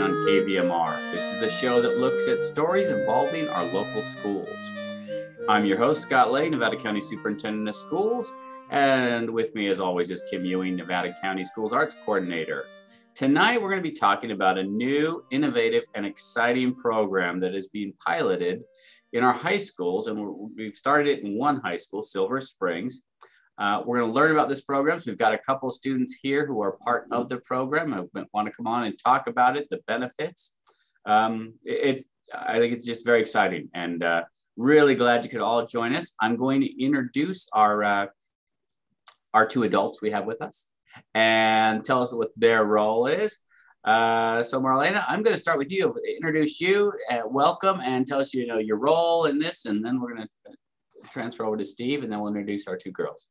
On KVMR. This is the show that looks at stories involving our local schools. I'm your host, Scott Lay, Nevada County Superintendent of Schools, and with me, as always, is Kim Ewing, Nevada County Schools Arts Coordinator. Tonight, we're going to be talking about a new, innovative, and exciting program that is being piloted in our high schools, and we've started it in one high school, Silver Springs. Uh, we're going to learn about this program. So we've got a couple of students here who are part of the program and want to come on and talk about it, the benefits. Um, it, I think it's just very exciting and uh, really glad you could all join us. I'm going to introduce our, uh, our two adults we have with us and tell us what their role is. Uh, so Marlena, I'm going to start with you. Introduce you, uh, welcome, and tell us you know your role in this, and then we're going to transfer over to Steve, and then we'll introduce our two girls.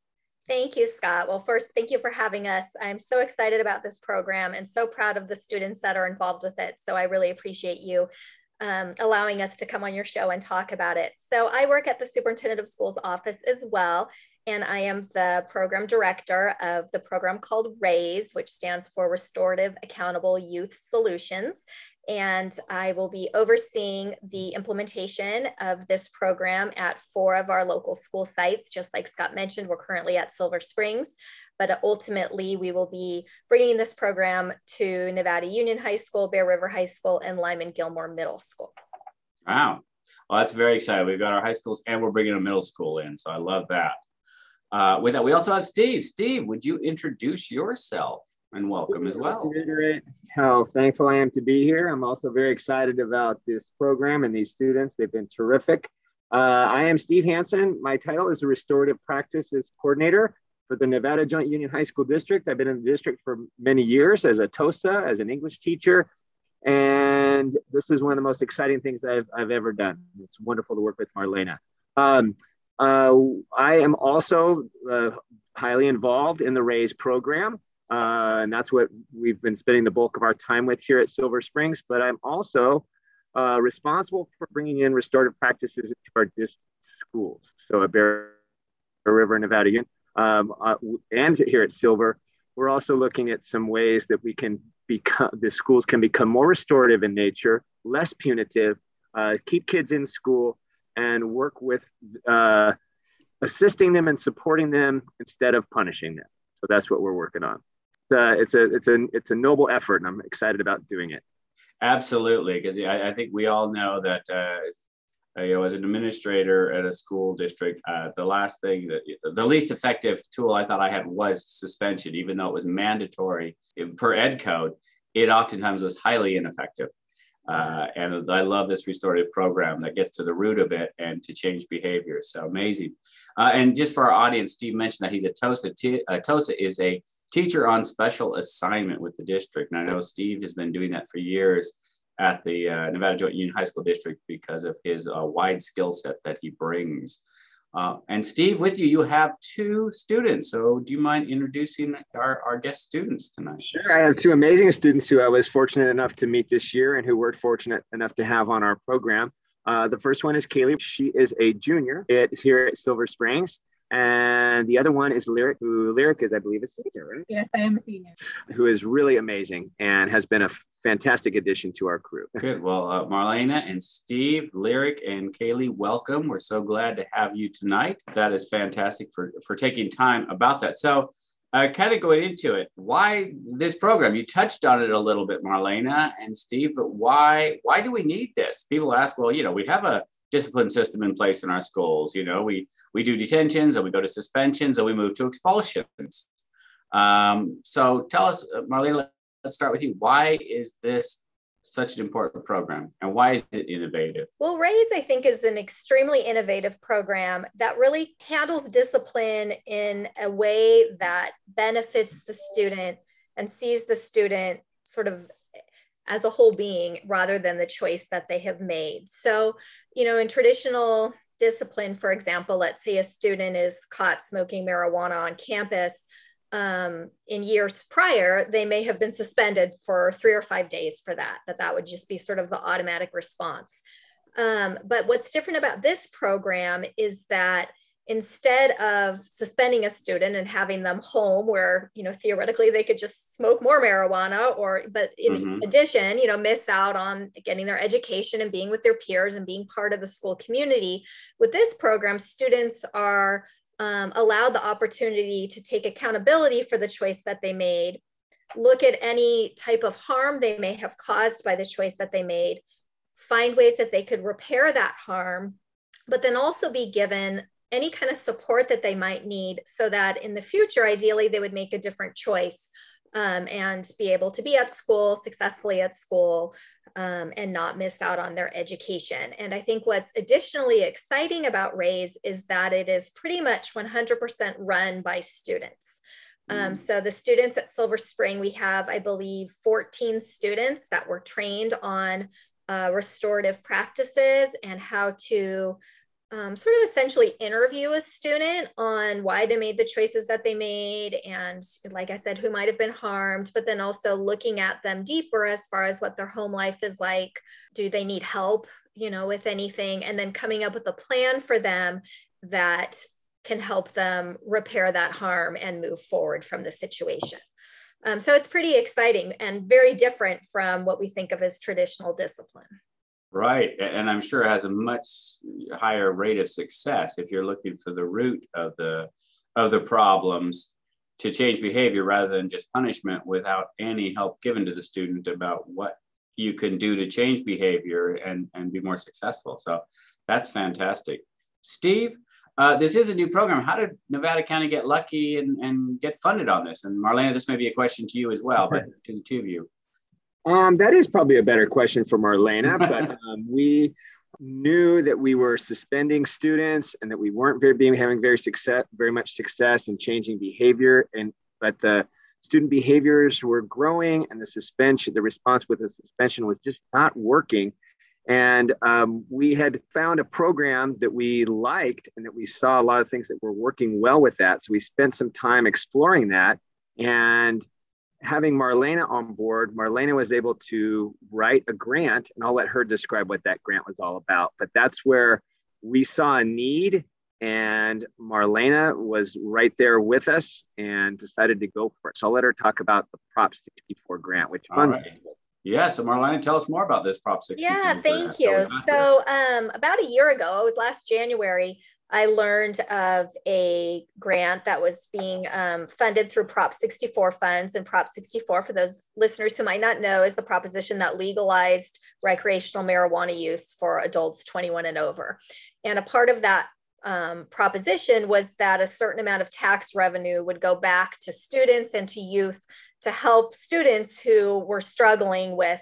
Thank you, Scott. Well, first, thank you for having us. I'm so excited about this program and so proud of the students that are involved with it. So I really appreciate you um, allowing us to come on your show and talk about it. So I work at the Superintendent of Schools office as well, and I am the program director of the program called RAYS, which stands for Restorative Accountable Youth Solutions and I will be overseeing the implementation of this program at four of our local school sites. Just like Scott mentioned, we're currently at Silver Springs, but ultimately we will be bringing this program to Nevada Union High School, Bear River High School, and Lyman Gilmore Middle School. Wow. Well, that's very exciting. We've got our high schools and we're bringing a middle school in. So I love that. Uh, with that, we also have Steve. Steve, would you introduce yourself? And welcome as well. How thankful I am to be here. I'm also very excited about this program and these students. They've been terrific. Uh, I am Steve Hansen. My title is a restorative practices coordinator for the Nevada Joint Union High School District. I've been in the district for many years as a TOSA, as an English teacher. And this is one of the most exciting things I've, I've ever done. It's wonderful to work with Marlena. Um, uh, I am also uh, highly involved in the RAYS program. Uh, and that's what we've been spending the bulk of our time with here at Silver Springs. But I'm also uh, responsible for bringing in restorative practices into our district schools. So at Bear River, Nevada, um, uh, and here at Silver, we're also looking at some ways that we can become, the schools can become more restorative in nature, less punitive, uh, keep kids in school, and work with uh, assisting them and supporting them instead of punishing them. So that's what we're working on uh, it's a it's a it's a noble effort, and I'm excited about doing it. Absolutely, because I, I, think we all know that uh, you know as an administrator at a school district, uh, the last thing that the least effective tool I thought I had was suspension, even though it was mandatory per ed code. It oftentimes was highly ineffective. Uh, and I love this restorative program that gets to the root of it and to change behavior. So amazing. Uh, and just for our audience, Steve mentioned that he's a TOSA. T- uh, TOSA is a teacher on special assignment with the district. And I know Steve has been doing that for years at the uh, Nevada Joint Union High School District because of his uh, wide skill set that he brings. Uh, and Steve, with you, you have two students. So do you mind introducing our, our guest students tonight? Sure. I have two amazing students who I was fortunate enough to meet this year and who we're fortunate enough to have on our program. Uh, the first one is Kaylee. She is a junior. It's here at Silver Springs. And the other one is Lyric, who Lyric is, I believe, a senior, right? Yes, I am a senior. Who is really amazing and has been a fantastic addition to our crew. Good. Well, uh, Marlena and Steve, Lyric and Kaylee, welcome. We're so glad to have you tonight. That is fantastic for, for taking time about that. So, uh, kind of going into it, why this program? You touched on it a little bit, Marlena and Steve, but why why do we need this? People ask, well, you know, we have a discipline system in place in our schools. You know, we we do detentions and we go to suspensions and we move to expulsions. Um, so tell us, Marlena, let's start with you. Why is this such an important program and why is it innovative? Well, RAYS, I think, is an extremely innovative program that really handles discipline in a way that benefits the student and sees the student sort of as a whole being rather than the choice that they have made. So, you know, in traditional discipline, for example, let's say a student is caught smoking marijuana on campus. Um, in years prior, they may have been suspended for three or five days for that, that that would just be sort of the automatic response. Um, but what's different about this program is that instead of suspending a student and having them home where you know theoretically they could just smoke more marijuana or but in mm-hmm. addition you know miss out on getting their education and being with their peers and being part of the school community with this program students are um, allowed the opportunity to take accountability for the choice that they made look at any type of harm they may have caused by the choice that they made find ways that they could repair that harm but then also be given any kind of support that they might need so that in the future, ideally, they would make a different choice um, and be able to be at school, successfully at school, um, and not miss out on their education. And I think what's additionally exciting about RAYS is that it is pretty much 100% run by students. Um, mm. so the students at Silver Spring, we have, I believe, 14 students that were trained on uh, restorative practices and how to um, sort of essentially interview a student on why they made the choices that they made and like i said who might have been harmed but then also looking at them deeper as far as what their home life is like. Do they need help you know with anything? And then coming up with a plan for them that can help them repair that harm and move forward from the situation. Um, so it's pretty exciting and very different from what we think of as traditional discipline Right. And I'm sure it has a much higher rate of success if you're looking for the root of the of the problems to change behavior rather than just punishment without any help given to the student about what you can do to change behavior and, and be more successful. So that's fantastic. Steve, uh, this is a new program. How did Nevada County get lucky and, and get funded on this? And Marlena, this may be a question to you as well, but to the two of you. Um, that is probably a better question for Marlena, but um, we knew that we were suspending students and that we weren't very being having very success, very much success in changing behavior, and but the student behaviors were growing and the suspension, the response with the suspension was just not working. And um, we had found a program that we liked and that we saw a lot of things that were working well with that. So we spent some time exploring that. And having Marlena on board, Marlena was able to write a grant, and I'll let her describe what that grant was all about. But that's where we saw a need, and Marlena was right there with us and decided to go for it. So I'll let her talk about the Prop 64 grant, which funds right. Yeah, so Marlena, tell us more about this Prop 64. Yeah, thank you. So, um, about a year ago, it was last January, I learned of a grant that was being um, funded through Prop 64 funds. And Prop 64, for those listeners who might not know, is the proposition that legalized recreational marijuana use for adults 21 and over. And a part of that um, proposition was that a certain amount of tax revenue would go back to students and to youth to help students who were struggling with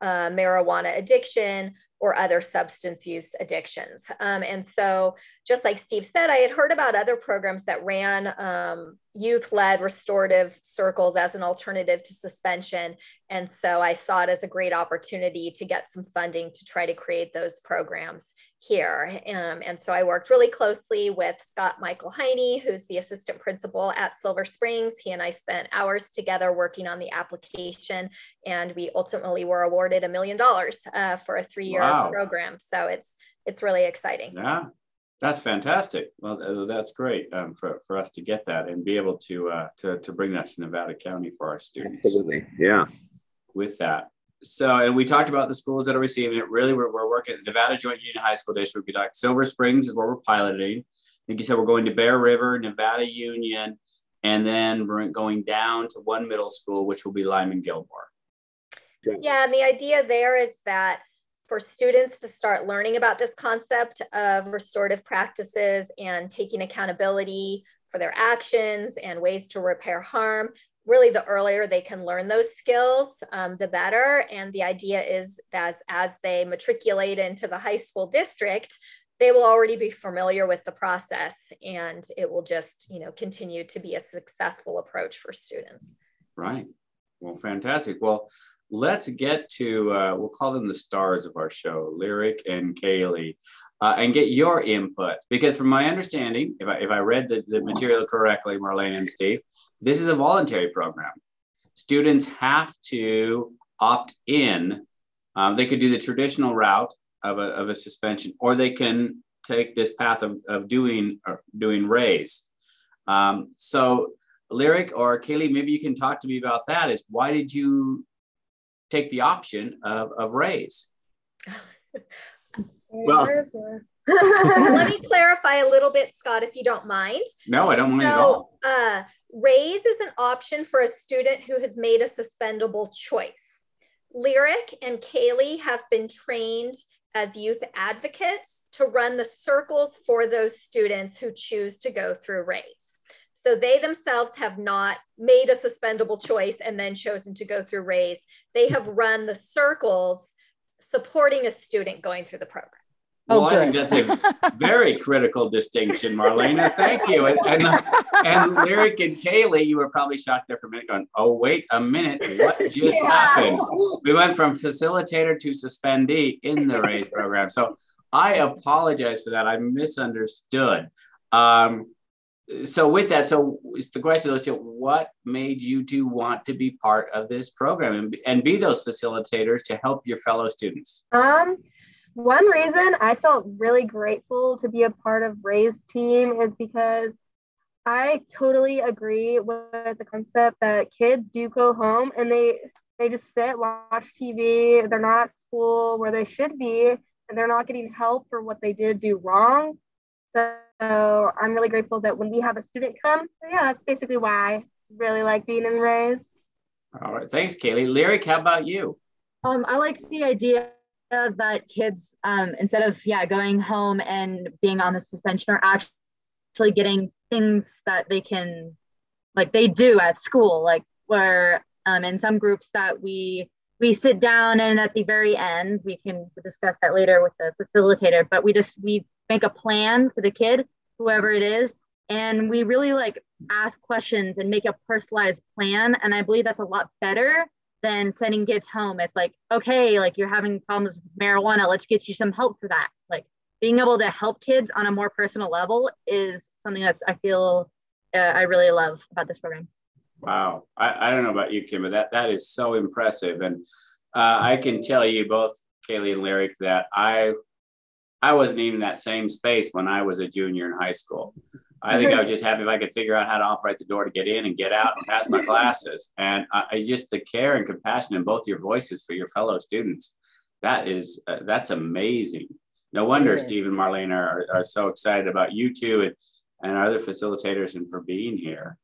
uh, marijuana addiction or other substance use addictions. Um, and so, just like Steve said, I had heard about other programs that ran um, youth led restorative circles as an alternative to suspension. And so, I saw it as a great opportunity to get some funding to try to create those programs here. Um, and so, I worked really closely with Scott Michael Heine, who's the assistant principal at Silver Springs. He and I spent hours together working on the application, and we ultimately were awarded a million dollars uh, for a three year wow. program. So it's it's really exciting. Yeah, that's fantastic. Well, that's great um, for, for us to get that and be able to, uh, to to bring that to Nevada County for our students. Absolutely, yeah. With that, so and we talked about the schools that are receiving it. Really, we're, we're working at Nevada Joint Union High School District. We talked Silver Springs is where we're piloting. Like you said, we're going to Bear River, Nevada Union, and then we're going down to one middle school, which will be Lyman Gilmore. Yeah, and the idea there is that for students to start learning about this concept of restorative practices and taking accountability for their actions and ways to repair harm. Really, the earlier they can learn those skills, um, the better. And the idea is that as, as they matriculate into the high school district, they will already be familiar with the process and it will just you know continue to be a successful approach for students right well fantastic well let's get to, uh, we'll call them the stars of our show, Lyric and Kaylee, uh, and get your input. Because from my understanding, if I, if I read the, the material correctly, Marlene and Steve, this is a voluntary program. Students have to opt in. Um, they could do the traditional route of a, of a suspension, or they can take this path of, of doing doing RAYS. Um, so Lyric or Kaylee, maybe you can talk to me about that. Is why did you take the option of, of RAYS? well, let me clarify a little bit, Scott, if you don't mind. No, I don't mind so, at all. Uh, RAYS is an option for a student who has made a suspendable choice. Lyric and Kaylee have been trained as youth advocates to run the circles for those students who choose to go through RAYS. So they themselves have not made a suspendable choice and then chosen to go through RAYS. They have run the circles supporting a student going through the program. Well, oh, I think that's a very critical distinction, Marlena. Thank you. And, and, and Lyric and Kaylee, you were probably shocked there for a minute, going, "Oh, wait a minute, what just yeah. happened?" We went from facilitator to suspendee in the RAYS program. So I apologize for that. I misunderstood. Um, so with that, so the question is, what made you two want to be part of this program and, and be those facilitators to help your fellow students? Um, one reason I felt really grateful to be a part of RAYS team is because I totally agree with the concept that kids do go home and they they just sit, watch TV, they're not at school where they should be, and they're not getting help for what they did do wrong. So I'm really grateful that when we have a student come, yeah, that's basically why I really like being in RAYS. All right, thanks, Kaylee. Lyric, how about you? Um, I like the idea that kids um, instead of yeah going home and being on the suspension are actually getting things that they can like they do at school like where um, in some groups that we we sit down and at the very end we can discuss that later with the facilitator but we just we make a plan for the kid whoever it is and we really like ask questions and make a personalized plan and i believe that's a lot better then sending kids home. It's like okay like you're having problems with marijuana. Let's get you some help for that. Like being able to help kids on a more personal level is something that's i feel uh, i really love about this program. Wow. I, I don't know about you kim but that that is so impressive. And uh, i can tell you both kaylee and lyric that i i wasn't even in that same space when i was a junior in high school I think I was just happy if I could figure out how to operate the door to get in and get out and pass my classes. And I, I just the care and compassion in both your voices for your fellow students. That is uh, that's amazing. No wonder yes. Steve and Marlene are, are so excited about you two and, and our other facilitators and for being here.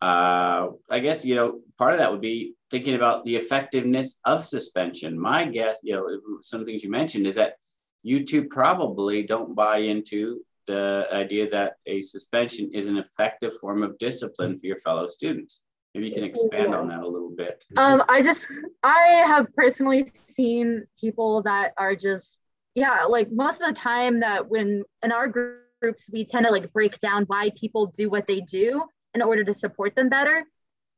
Uh, I guess you know part of that would be thinking about the effectiveness of suspension. My guess, you know, some things you mentioned is that you two probably don't buy into the idea that a suspension is an effective form of discipline for your fellow students. Maybe you can expand on that a little bit. Um, I just, I have personally seen people that are just, yeah, like most of the time that when in our groups, we tend to like break down why people do what they do in order to support them better.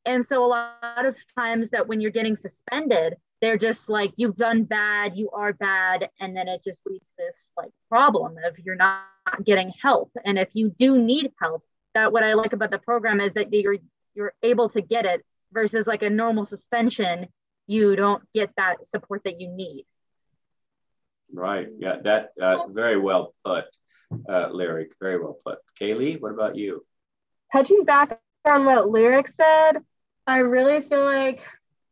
And so a lot of times that when you're getting suspended, they're just like you've done bad you are bad and then it just leads this like problem of you're not getting help. And if you do need help that what i like about the program is that you're you're able to get it versus like a normal suspension you don't get that support that you need. Right. Yeah that uh, very well put uh, lyric very well put. Kaylee what about you? Touching back on what lyric said i really feel like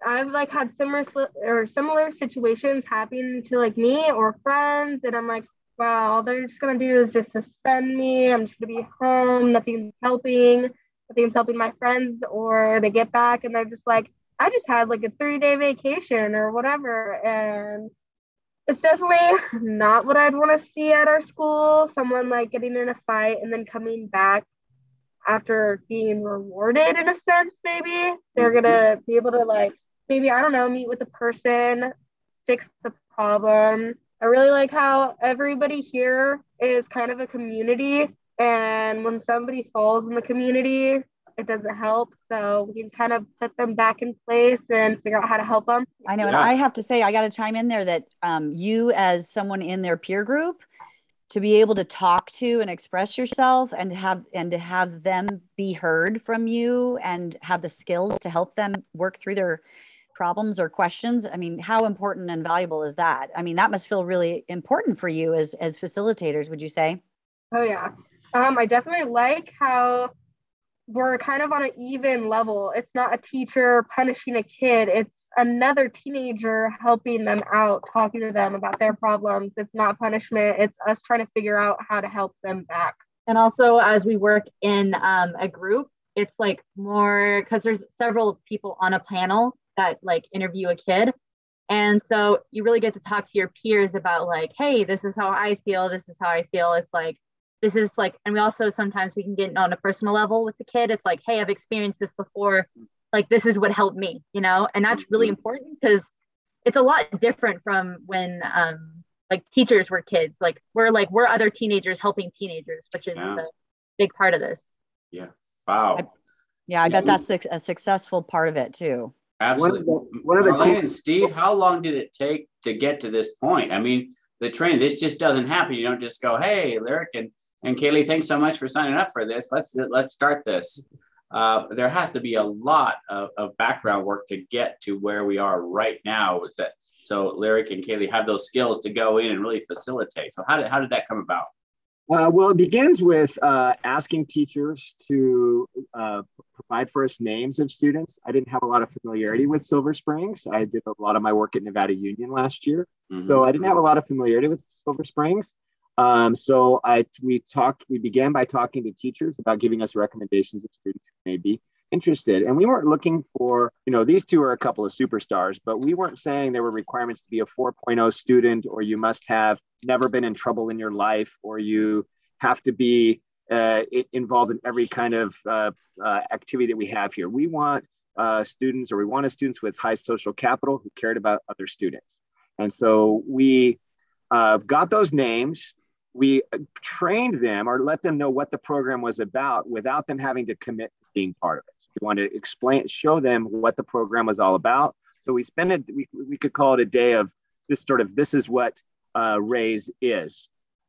I've like had similar or similar situations happen to like me or friends, and I'm like, wow, all they're just gonna do is just suspend me. I'm just gonna be home, nothing's helping, nothing's helping my friends, or they get back and they're just like, I just had like a three day vacation or whatever, and it's definitely not what I'd want to see at our school. Someone like getting in a fight and then coming back after being rewarded in a sense, maybe they're gonna be able to like maybe I don't know, meet with the person, fix the problem. I really like how everybody here is kind of a community. And when somebody falls in the community, it doesn't help. So we can kind of put them back in place and figure out how to help them. I know. Yeah. And I have to say, I got to chime in there that um, you, as someone in their peer group, to be able to talk to and express yourself and have and to have them be heard from you and have the skills to help them work through their problems or questions i mean how important and valuable is that? I mean that must feel really important for you as as facilitators would you say? Oh yeah. Um, i definitely like how we're kind of on an even level. It's not a teacher punishing a kid. It's another teenager helping them out talking to them about their problems. It's not punishment. It's us trying to figure out how to help them back. And also as we work in um, a group it's like more because there's several people on a panel that like interview a kid and so you really get to talk to your peers about like hey this is how i feel this is how i feel it's like this is like and we also sometimes we can get on a personal level with the kid it's like hey i've experienced this before like this is what helped me you know and that's really mm-hmm. important because it's a lot different from when um like teachers were kids like we're like we're other teenagers helping teenagers which is yeah. a big part of this yeah Wow. I, yeah, I yeah, bet we, that's a successful part of it too. Absolutely. One of the, of the Steve, how long did it take to get to this point? I mean, the training, this just doesn't happen. You don't just go, hey, Lyric and, and Kaylee, thanks so much for signing up for this. Let's let's start this. Uh, there has to be a lot of, of background work to get to where we are right now. Is that so? Lyric and Kaylee have those skills to go in and really facilitate. So how did how did that come about? Uh, well, it begins with uh, asking teachers to uh, provide for us names of students. I didn't have a lot of familiarity with Silver Springs. I did a lot of my work at Nevada Union last year, mm-hmm. so I didn't have a lot of familiarity with Silver Springs. Um, so I we talked. We began by talking to teachers about giving us recommendations of students who may be interested. And we weren't looking for, you know, these two are a couple of superstars, but we weren't saying there were requirements to be a 4.0 student or you must have never been in trouble in your life or you have to be uh, involved in every kind of uh, uh, activity that we have here. We want uh, students or we wanted students with high social capital who cared about other students. And so we uh, got those names we trained them or let them know what the program was about without them having to commit to being part of it. So we want to explain, show them what the program was all about. So we spent it, we, we could call it a day of this sort of, this is what uh, RAYS is.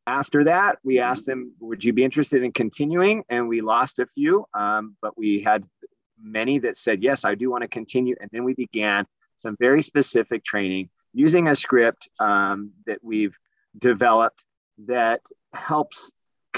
After that, we asked them, would you be interested in continuing? And we lost a few, um, but we had many that said, yes, I do want to continue. And then we began some very specific training using a script um, that we've developed that helps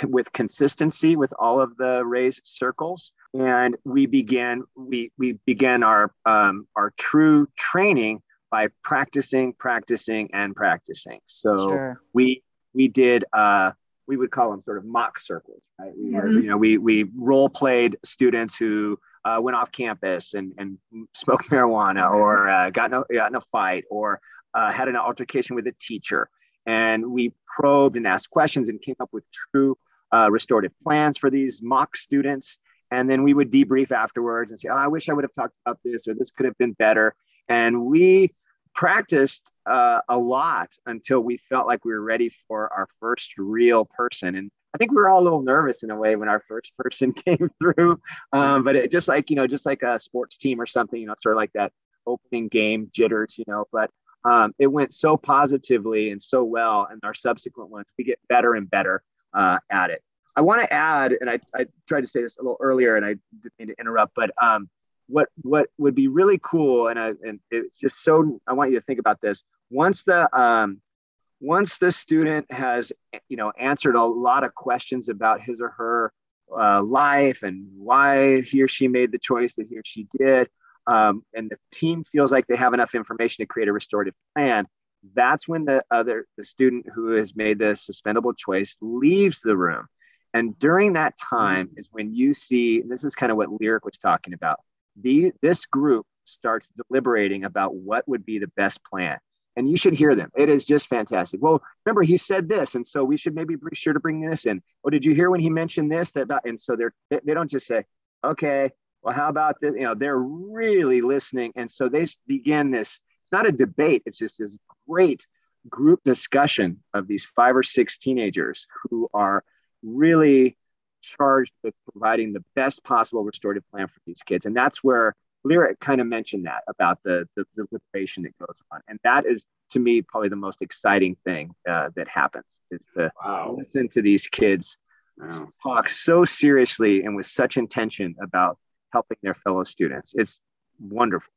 with consistency with all of the raised circles and we began we we began our um, our true training by practicing practicing and practicing so sure. we we did uh we would call them sort of mock circles right we were, mm-hmm. you know we we role played students who uh, went off campus and, and smoked marijuana or uh, got, in a, got in a fight or uh, had an altercation with a teacher and we probed and asked questions and came up with true uh, restorative plans for these mock students. And then we would debrief afterwards and say, oh, I wish I would have talked about this or this could have been better. And we practiced uh, a lot until we felt like we were ready for our first real person. And I think we were all a little nervous in a way when our first person came through. Um, but it just like, you know, just like a sports team or something, you know, sort of like that opening game jitters, you know, but um, it went so positively and so well. And our subsequent ones, we get better and better uh, at it. I want to add, and I, I tried to say this a little earlier, and I didn't mean to interrupt, but um, what what would be really cool, and I, and it's just so I want you to think about this. Once the um, once the student has you know answered a lot of questions about his or her uh, life and why he or she made the choice that he or she did, um, and the team feels like they have enough information to create a restorative plan, that's when the other the student who has made the suspendable choice leaves the room. And during that time is when you see, this is kind of what Lyric was talking about. The this group starts deliberating about what would be the best plan. And you should hear them. It is just fantastic. Well, remember he said this, and so we should maybe be sure to bring this in. Oh, did you hear when he mentioned this? That and so they're they don't just say, okay, well, how about this? You know, they're really listening. And so they begin this, it's not a debate, it's just this great group discussion of these five or six teenagers who are really charged with providing the best possible restorative plan for these kids. And that's where Lyric kind of mentioned that about the, the liberation that goes on. And that is, to me, probably the most exciting thing uh, that happens is to wow. listen to these kids wow. talk so seriously and with such intention about helping their fellow students. It's wonderful.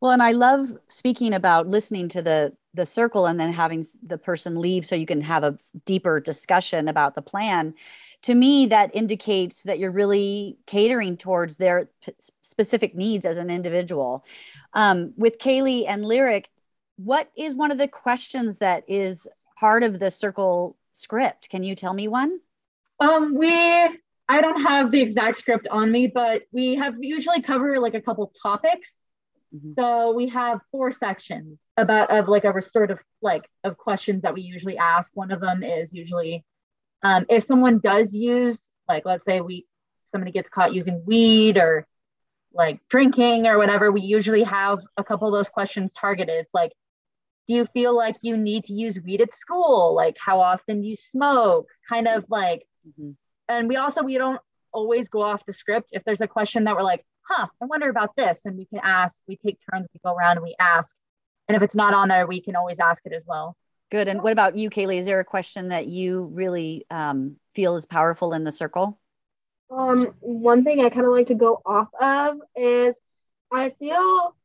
Well, and I love speaking about listening to the the circle and then having the person leave so you can have a deeper discussion about the plan. To me, that indicates that you're really catering towards their p- specific needs as an individual. Um, with Kaylee and Lyric, what is one of the questions that is part of the circle script? Can you tell me one? Um, we I don't have the exact script on me, but we have usually cover like a couple topics Mm-hmm. So we have four sections about of like a restorative like of questions that we usually ask. One of them is usually um, if someone does use like let's say we somebody gets caught using weed or like drinking or whatever, we usually have a couple of those questions targeted. It's like, do you feel like you need to use weed at school? Like how often do you smoke? Kind of like, mm-hmm. and we also we don't always go off the script. If there's a question that we're like, huh, I wonder about this. And we can ask, we take turns, we go around and we ask. And if it's not on there, we can always ask it as well. Good. And what about you, Kaylee? Is there a question that you really um, feel is powerful in the circle? Um, one thing I kind of like to go off of is I feel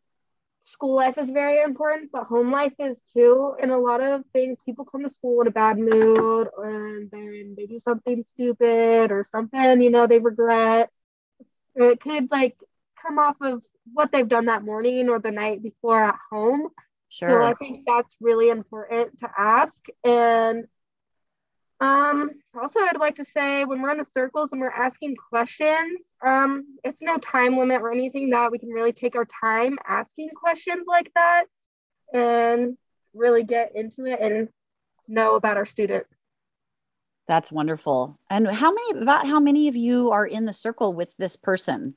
school life is very important, but home life is too. And a lot of things, people come to school in a bad mood and then they do something stupid or something, you know, they regret. It could like come off of what they've done that morning or the night before at home. Sure. So I think that's really important to ask. And um, also, I'd like to say when we're in the circles and we're asking questions, um, it's no time limit or anything that we can really take our time asking questions like that and really get into it and know about our student. That's wonderful. And how many about how many of you are in the circle with this person?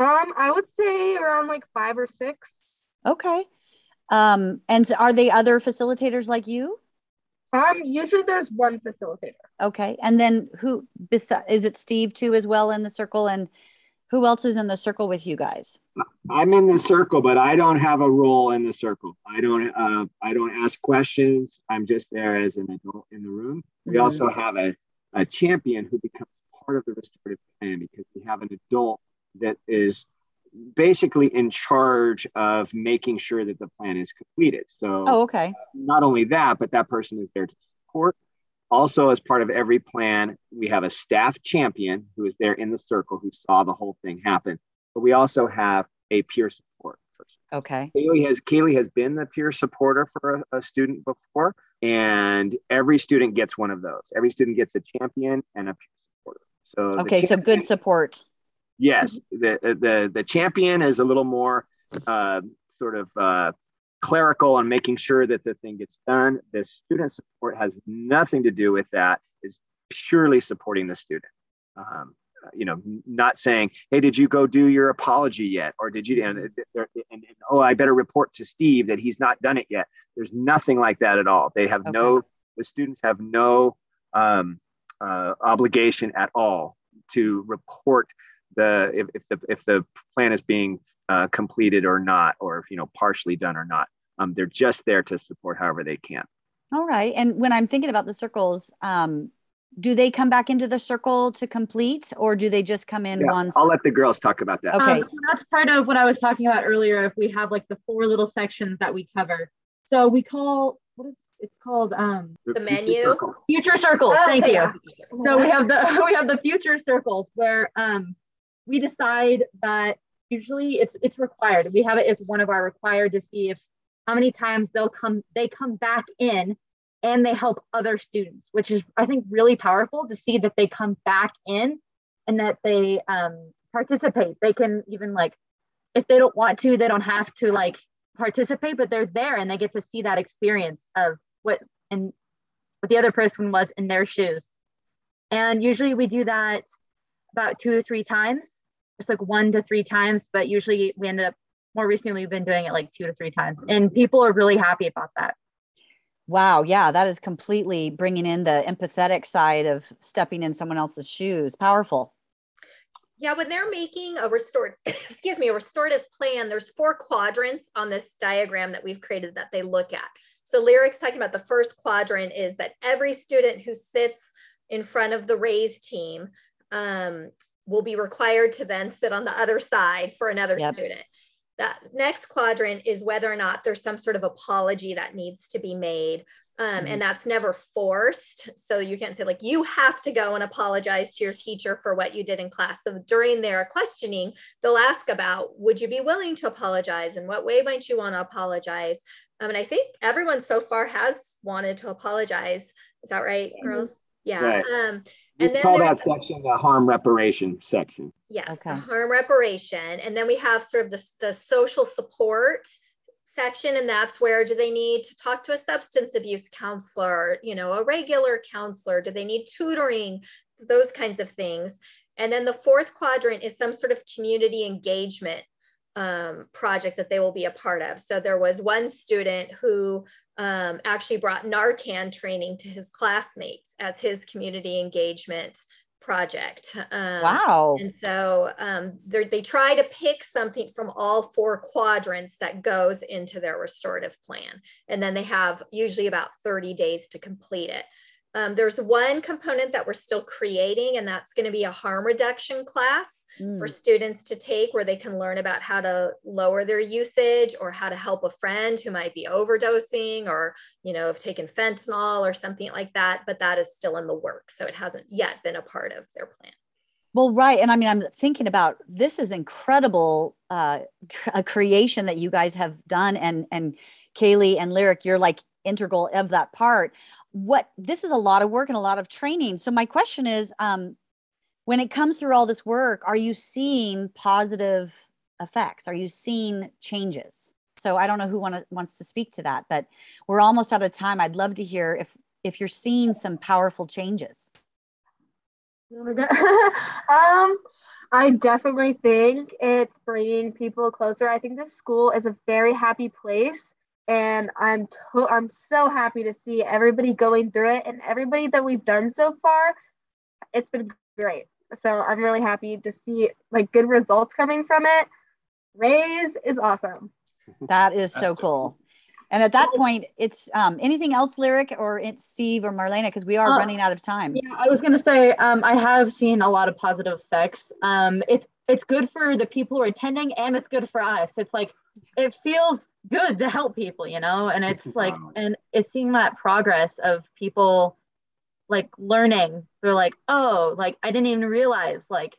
Um, I would say around like five or six. Okay. Um, and are they other facilitators like you? Um, usually there's one facilitator. Okay. And then who is it Steve too as well in the circle and who else is in the circle with you guys? I'm in the circle, but I don't have a role in the circle. I don't uh, I don't ask questions. I'm just there as an adult in the room. We mm-hmm. also have a, a champion who becomes part of the restorative plan because we have an adult that is basically in charge of making sure that the plan is completed. So, oh, okay. Uh, not only that, but that person is there to support. Also, as part of every plan, we have a staff champion who is there in the circle who saw the whole thing happen. But we also have a peer support person. Okay. Kaylee has Kaylee has been the peer supporter for a, a student before, and every student gets one of those. Every student gets a champion and a peer supporter. So okay, so good support Yes, the the the champion is a little more uh, sort of uh, clerical on making sure that the thing gets done. The student support has nothing to do with that. Is purely supporting the student. Um, you know, not saying, "Hey, did you go do your apology yet?" or "Did you?" And, and, and, oh, I better report to Steve that he's not done it yet. There's nothing like that at all. They have okay. no. The students have no um, uh, obligation at all to report the if, if the if the plan is being uh, completed or not, or if you know partially done or not. Um, they're just there to support however they can. All right. And when I'm thinking about the circles, um, do they come back into the circle to complete, or do they just come in yeah, once? I'll let the girls talk about that. Okay. Um, so that's part of what I was talking about earlier. If we have like the four little sections that we cover, so we call what is it's called um the, the menu circles. future circles oh, thank you so we have the we have the future circles where um we decide that usually it's it's required. We have it as one of our required to see if how many times they'll come they come back in and they help other students, which is I think really powerful to see that they come back in and that they um, participate. They can even like if they don't want to, they don't have to like participate, but they're there and they get to see that experience of what and what the other person was in their shoes. And usually we do that about two or three times it's like one to three times, but usually we ended up more recently we've been doing it like two to three times, and people are really happy about that. Wow, yeah, that is completely bringing in the empathetic side of stepping in someone else's shoes. Powerful. Yeah, when they're making a restored, excuse me, a restorative plan, there's four quadrants on this diagram that we've created that they look at. So Lyric's talking about the first quadrant is that every student who sits in front of the RAYS team um, will be required to then sit on the other side for another yep. student. That next quadrant is whether or not there's some sort of apology that needs to be made. Um, and mm-hmm. that's never forced. So you can't say, like, you have to go and apologize to your teacher for what you did in class. So during their questioning, they'll ask about, would you be willing to apologize? And what way might you want to apologize? Um, and I think everyone so far has wanted to apologize. Is that right, girls? Yeah. Right. Um, and then call that section the harm reparation section. Yes, okay. the harm reparation. And then we have sort of the, the social support section and that's where do they need to talk to a substance abuse counselor you know a regular counselor do they need tutoring those kinds of things and then the fourth quadrant is some sort of community engagement um, project that they will be a part of. So there was one student who um, actually brought Narcan training to his classmates as his community engagement project. Um, wow. And so um, they try to pick something from all four quadrants that goes into their restorative plan. And then they have usually about 30 days to complete it. Um, there's one component that we're still creating, and that's going to be a harm reduction class mm. for students to take where they can learn about how to lower their usage or how to help a friend who might be overdosing or, you know, have taken fentanyl or something like that. But that is still in the works. So it hasn't yet been a part of their plan. Well, right. And I mean, I'm thinking about this is incredible uh, a creation that you guys have done. And, and Kaylee and Lyric, you're like integral of that part. What this is a lot of work and a lot of training. So my question is, um, when it comes through all this work, are you seeing positive effects? Are you seeing changes? So I don't know who wanna, wants to speak to that, but we're almost out of time. I'd love to hear if if you're seeing some powerful changes. um, I definitely think it's bringing people closer. I think this school is a very happy place, and I'm to- I'm so happy to see everybody going through it and everybody that we've done so far. It's been great. So I'm really happy to see like good results coming from it. RAYS is awesome. That is so cool. And at that point, it's um, anything else, Lyric or it's Steve or Marlena, because we are uh, running out of time. Yeah, I was going to say um, I have seen a lot of positive effects. Um, it's it's good for the people who are attending, and it's good for us. It's like it feels good to help people, you know, and it's like and it's seeing that progress of people like learning. They're like oh like i didn't even realize like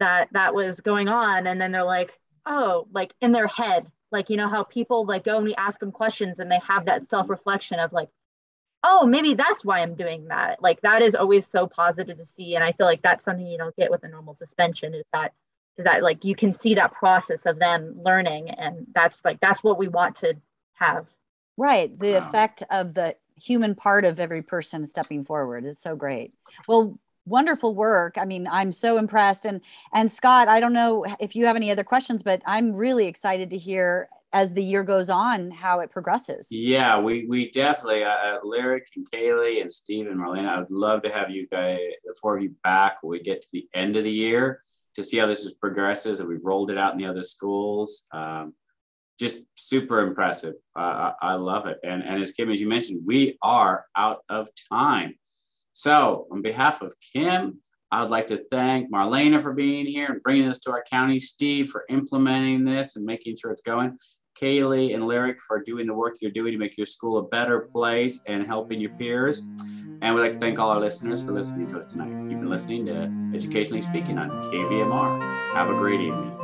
that that was going on. And then they're like oh like in their head. Like you know how people like go and we ask them questions and they have that self-reflection of like oh maybe that's why i'm doing that. Like that is always so positive to see. And i feel like that's something you don't get with a normal suspension is that is that like you can see that process of them learning. And that's like that's what we want to have. Right. The wow. effect of the human part of every person stepping forward is so great. Well, wonderful work. I mean, I'm so impressed. And and Scott, I don't know if you have any other questions, but I'm really excited to hear as the year goes on how it progresses. Yeah, we we definitely uh, uh Lyric and Kaylee and Steve and Marlena. I would love to have you guys the four of you back when we get to the end of the year to see how this is progresses and we've rolled it out in the other schools. Um, just super impressive. I, I love it. And, and as Kim, as you mentioned, we are out of time. So, on behalf of Kim, I would like to thank Marlena for being here and bringing this to our county, Steve for implementing this and making sure it's going, Kaylee and Lyric for doing the work you're doing to make your school a better place and helping your peers. And we'd like to thank all our listeners for listening to us tonight. You've been listening to Educationally Speaking on KVMR. Have a great evening.